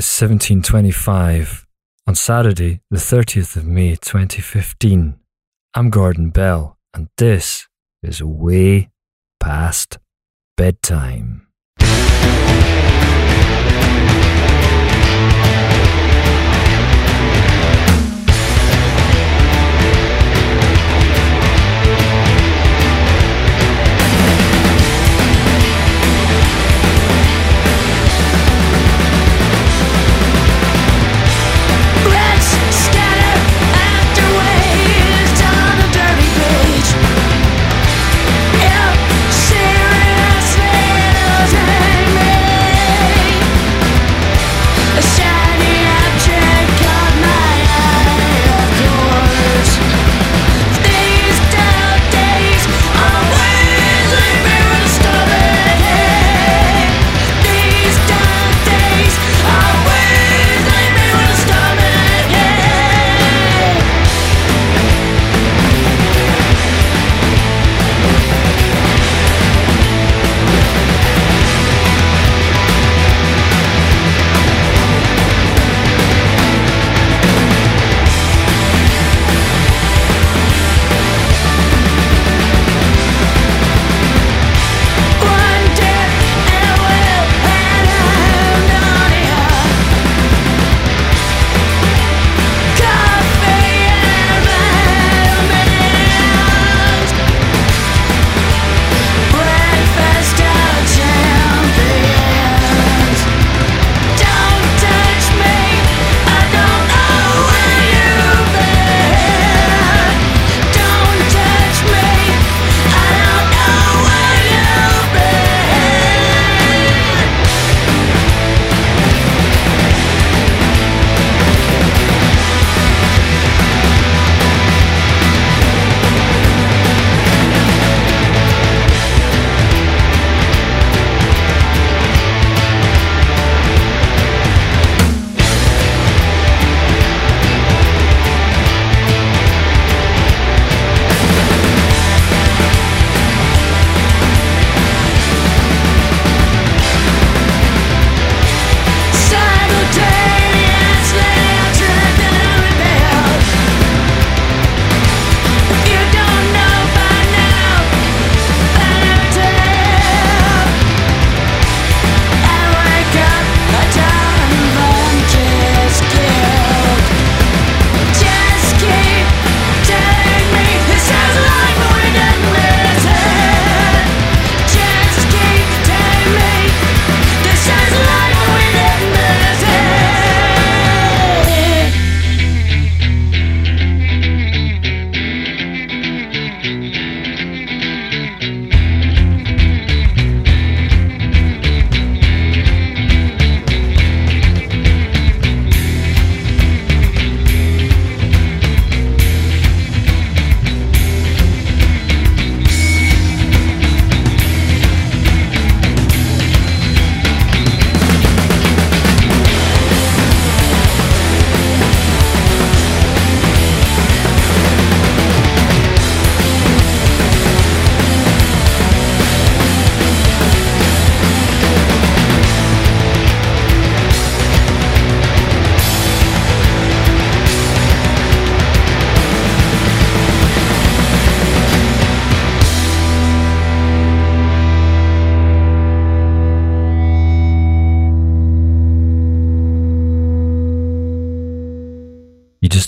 is 1725 on Saturday, the 30th of May 2015. I'm Gordon Bell, and this is Way Past Bedtime.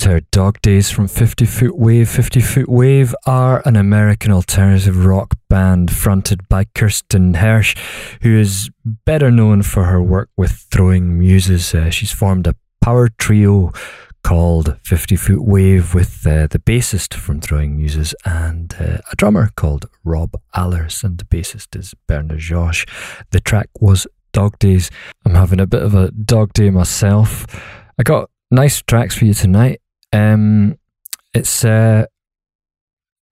Her dog Days from 50 Foot Wave. 50 Foot Wave are an American alternative rock band fronted by Kristin Hersh, who is better known for her work with Throwing Muses. Uh, she's formed a power trio called 50 Foot Wave with uh, the bassist from Throwing Muses and uh, a drummer called Rob Ahlers, and the bassist is Bernard Georges. The track was Dog Days. I'm having a bit of a dog day myself. I got nice tracks for you tonight. Um, it's uh,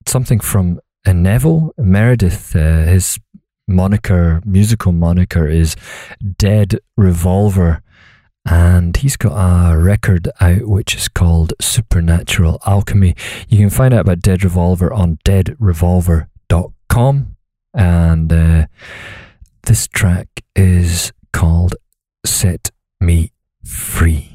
something from uh, Neville Meredith. Uh, his moniker, musical moniker, is Dead Revolver, and he's got a record out which is called Supernatural Alchemy. You can find out about Dead Revolver on deadrevolver.com, and uh, this track is called Set Me free.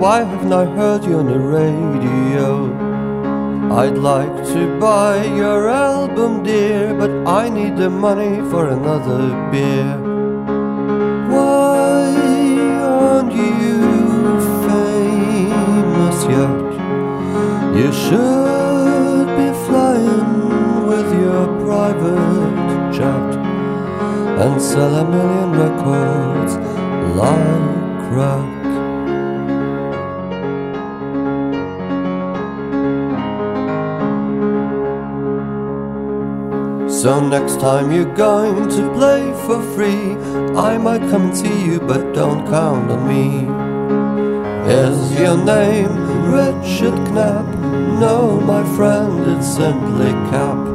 Why haven't I heard you on the radio? I'd like to buy your album, dear, but I need the money for another beer. Why aren't you famous yet? You should be flying with your private jet and sell a million records like crack. So next time you're going to play for free, I might come and see you, but don't count on me. Is your name Richard Knapp? No, my friend, it's simply Kapp.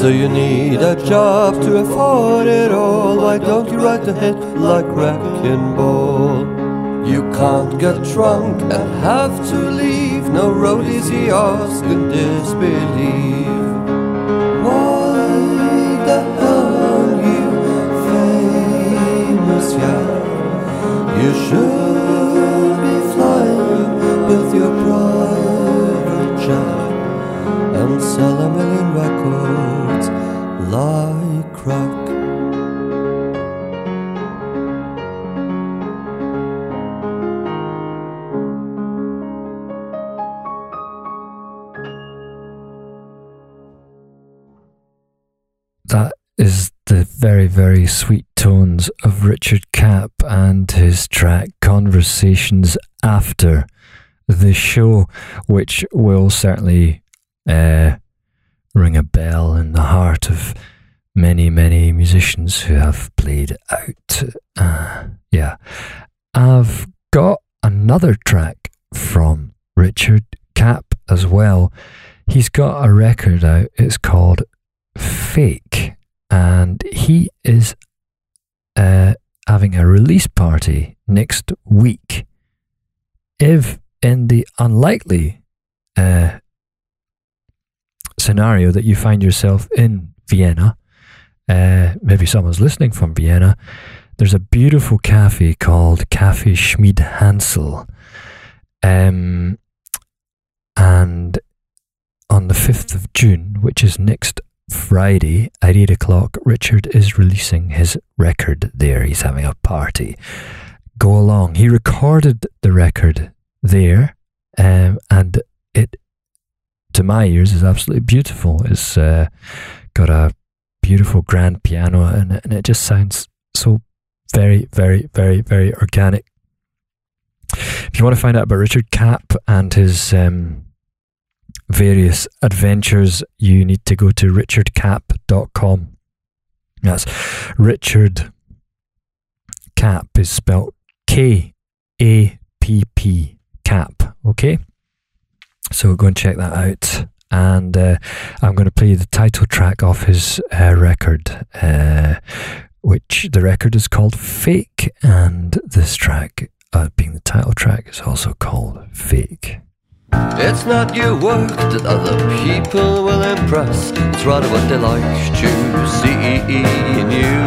So you need a job to afford it all. Why don't you write a hit like Wrecking Ball? You can't get drunk and have to leave. No roadies he ask and disbelieve. Why the hell aren't you famous yet? You should That is the very, very sweet tones of Richard Kapp and his track Conversations After the Show, which will certainly uh, ring a bell in the heart of many, many musicians who have played out. Uh, yeah. I've got another track from Richard Kapp as well. He's got a record out. It's called Fake, and he is uh, having a release party next week. If in the unlikely uh, scenario that you find yourself in Vienna, uh, maybe someone's listening from Vienna, there's a beautiful cafe called Cafe Schmid Hansl. Um, and on the 5th of June, which is next Friday at 8 o'clock, Richard is releasing his record there. He's having a party. Go along. He recorded the record there, um, and it, to my ears, is absolutely beautiful. It's uh, got a beautiful grand piano, and, and it just sounds so very, very, very, very organic. If you want to find out about Richard Kapp and his um, various adventures, you need to go to richardkapp.com. That's Richard Kapp is spelled K A P P Kapp. Okay, so go and check that out. And uh, I'm going to play the title track off his uh, record, uh, which the record is called Fake, and this track, uh, being the title track, is also called Fake. It's not your work that other people will impress. It's rather what they like to see in you.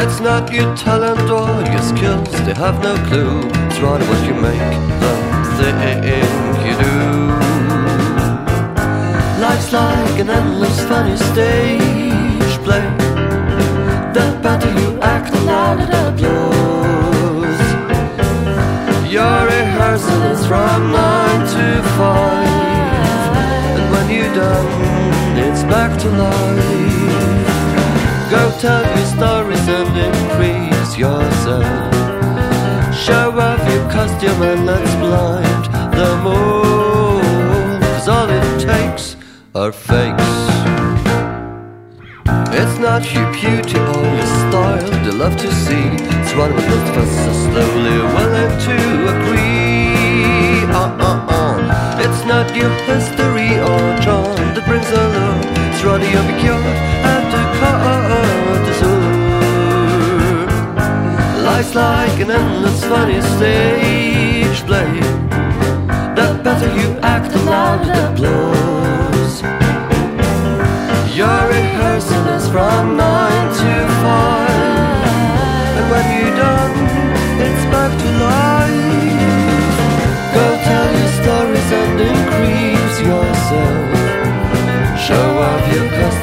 It's not your talent or your skills, they have no clue. It's rather what you make them think you do. Life's like an endless funny stage play. The better you act, the louder the applause. Your rehearsal is from nine to five, and when you're done, it's back to life. Go tell your stories and increase yourself. Show off your costume and let's blind them all. Cause all it takes are fakes. It's not your beauty or your style they love to see. It's most of us slowly willing to agree. It's not your history or charm that brings allure. It's rather your backyard and the courtesy. Life's like an endless funny stage play. The better you act, the louder the applause. Your rehearsal is from nine to five,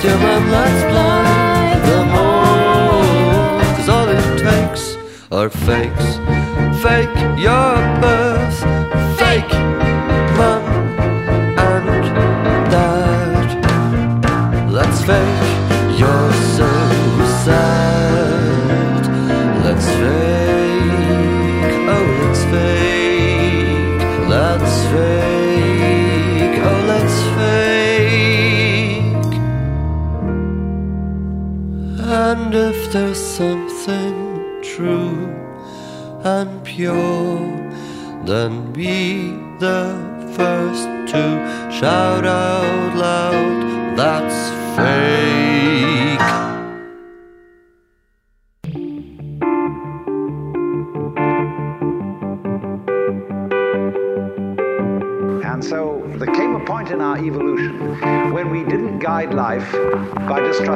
till my blood's blind. The more Cause all it takes are fakes. Fake your birth Fake mum and dad. That's fake.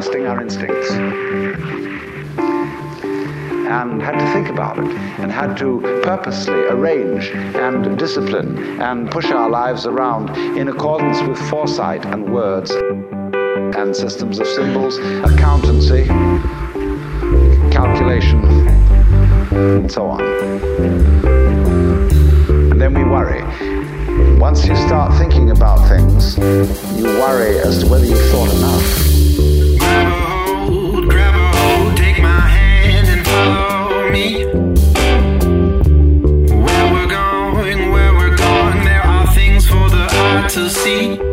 By distrusting our instincts. And had to think about it, and had to purposely arrange and discipline and push our lives around in accordance with foresight and words and systems of symbols, accountancy, calculation, and so on. And then we worry. Once you start thinking about things, you worry as to whether you've thought enough. Me. Where we're going, where we're going, there are things for the eye to see.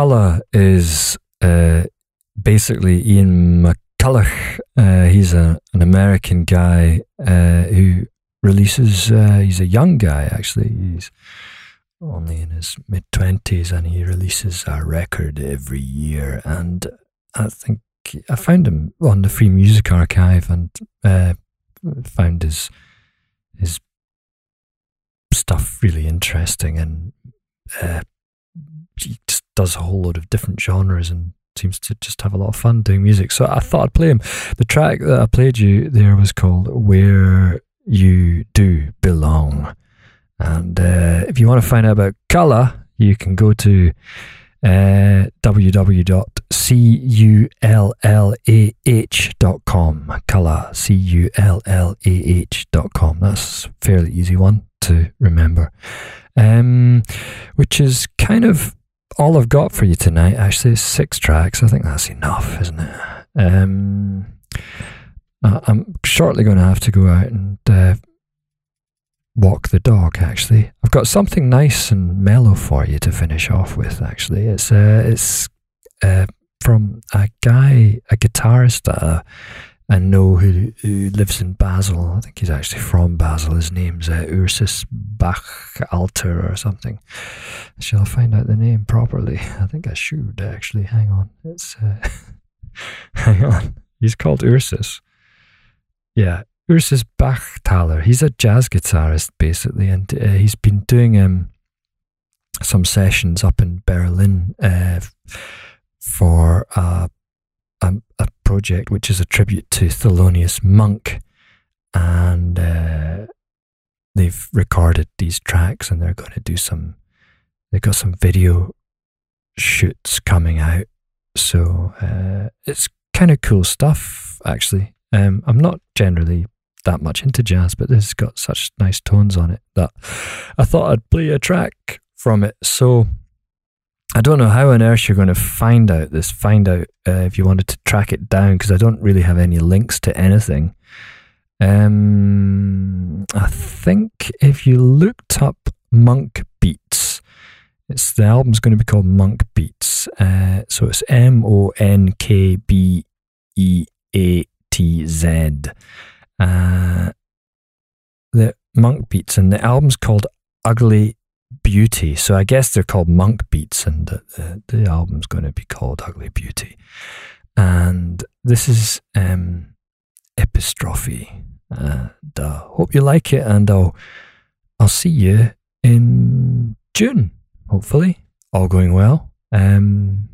Cullah is uh, basically Ian McCulloch. Uh, he's a, an American guy uh, who releases, uh, he's a young guy actually. He's only in his mid 20s and he releases a record every year. And I think I found him on the Free Music Archive and uh, found his his stuff really interesting and uh, he just does a whole load of different genres and seems to just have a lot of fun doing music. So I thought I'd play him. The track that I played you there was called Where You Do Belong. And uh, if you want to find out about Cullah, you can go to uh, www.cullah.com. Cullah, C U L L A H.com. That's a fairly easy one to remember. Um, which is kind of all I've got for you tonight. Actually, six tracks. I think that's enough, isn't it? Um, I'm shortly going to have to go out and uh, walk the dog. Actually, I've got something nice and mellow for you to finish off with. Actually, it's uh, it's uh, from a guy, a guitarist I know who who lives in Basel. I think he's actually from Basel. His name's uh, Ursus Bachalter or something. Shall I find out the name properly? I think I should actually. Hang on, it's uh, hang on. He's called Ursus. Yeah, Ursus Bachtaler. He's a jazz guitarist basically, and uh, he's been doing um, some sessions up in Berlin uh, for a, a, a, project which is a tribute to Thelonious Monk, and uh, they've recorded these tracks, and they're going to do some. They've got some video shoots coming out, so uh, it's kind of cool stuff actually. Um, I'm not generally that much into jazz, but this has got such nice tones on it that I thought I'd play a track from it. So I don't know how on earth you're going to find out this, find out uh, if you wanted to track it down, because I don't really have any links to anything. Um, I think if you looked up Monk Beats, it's the album's going to be called Monk Beats. Uh, so it's M O N K B E A T Z uh, the Monkbeatz, and the album's called Ugly Beauty. So I guess they're called Monkbeatz, and the, the, the album's going to be called Ugly Beauty. And this is um, Epistrophy. And uh, hope you like it, and I'll I'll see you in June. Hopefully, all going well. Um,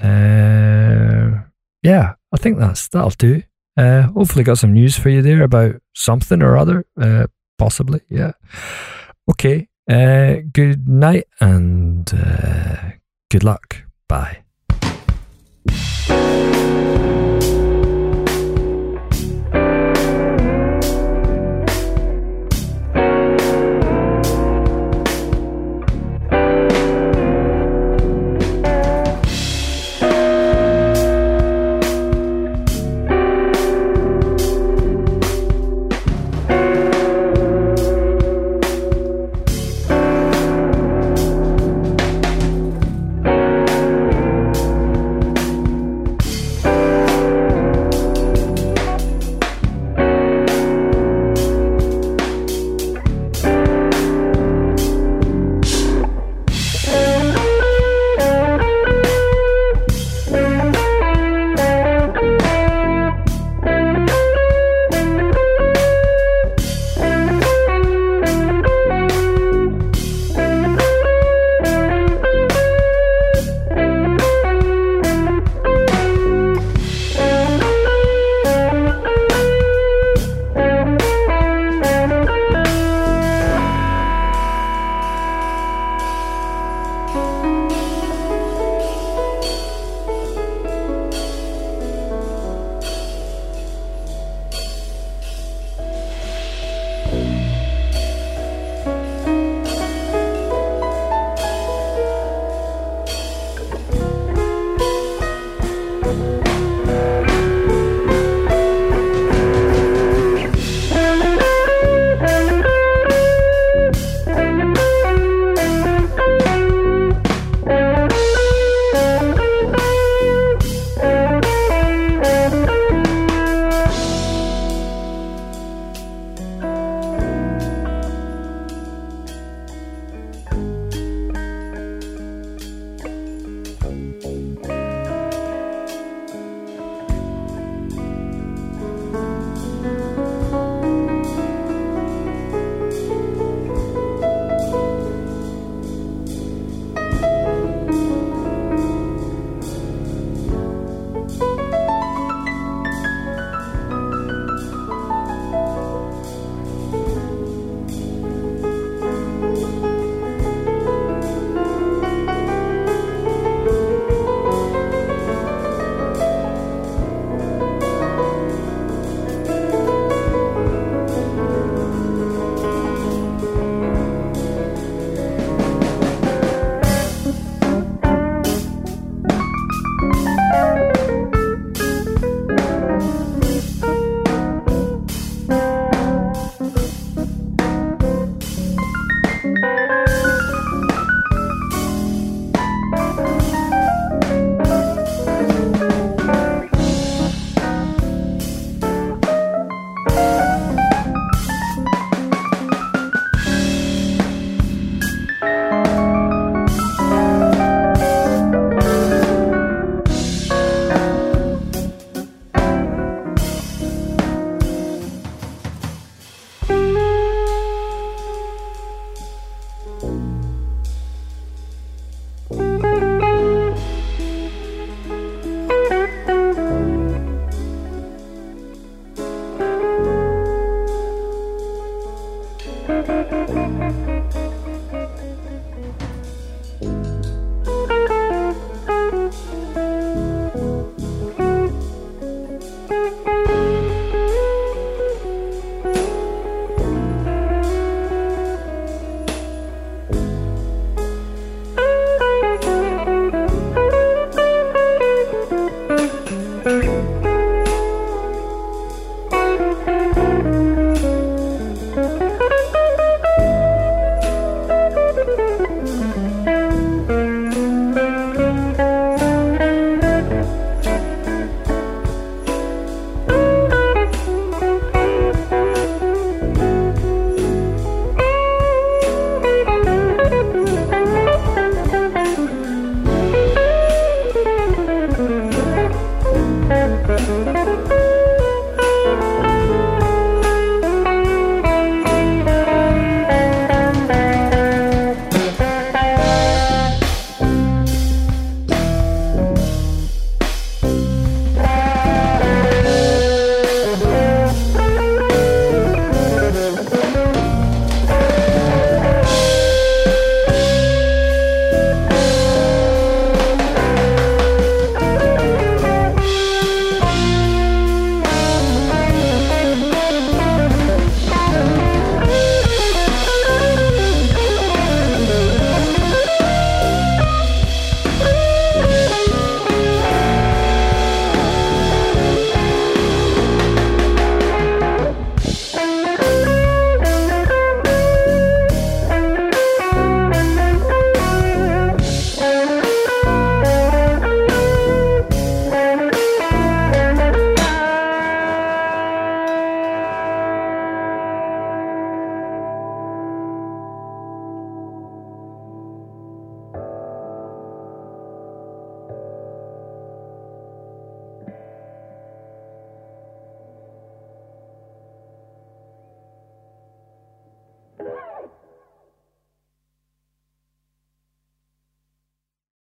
uh, yeah, I think that's that'll do. Uh, hopefully, got some news for you there about something or other. Uh, possibly, yeah. Okay. Uh, good night and uh, good luck. Bye.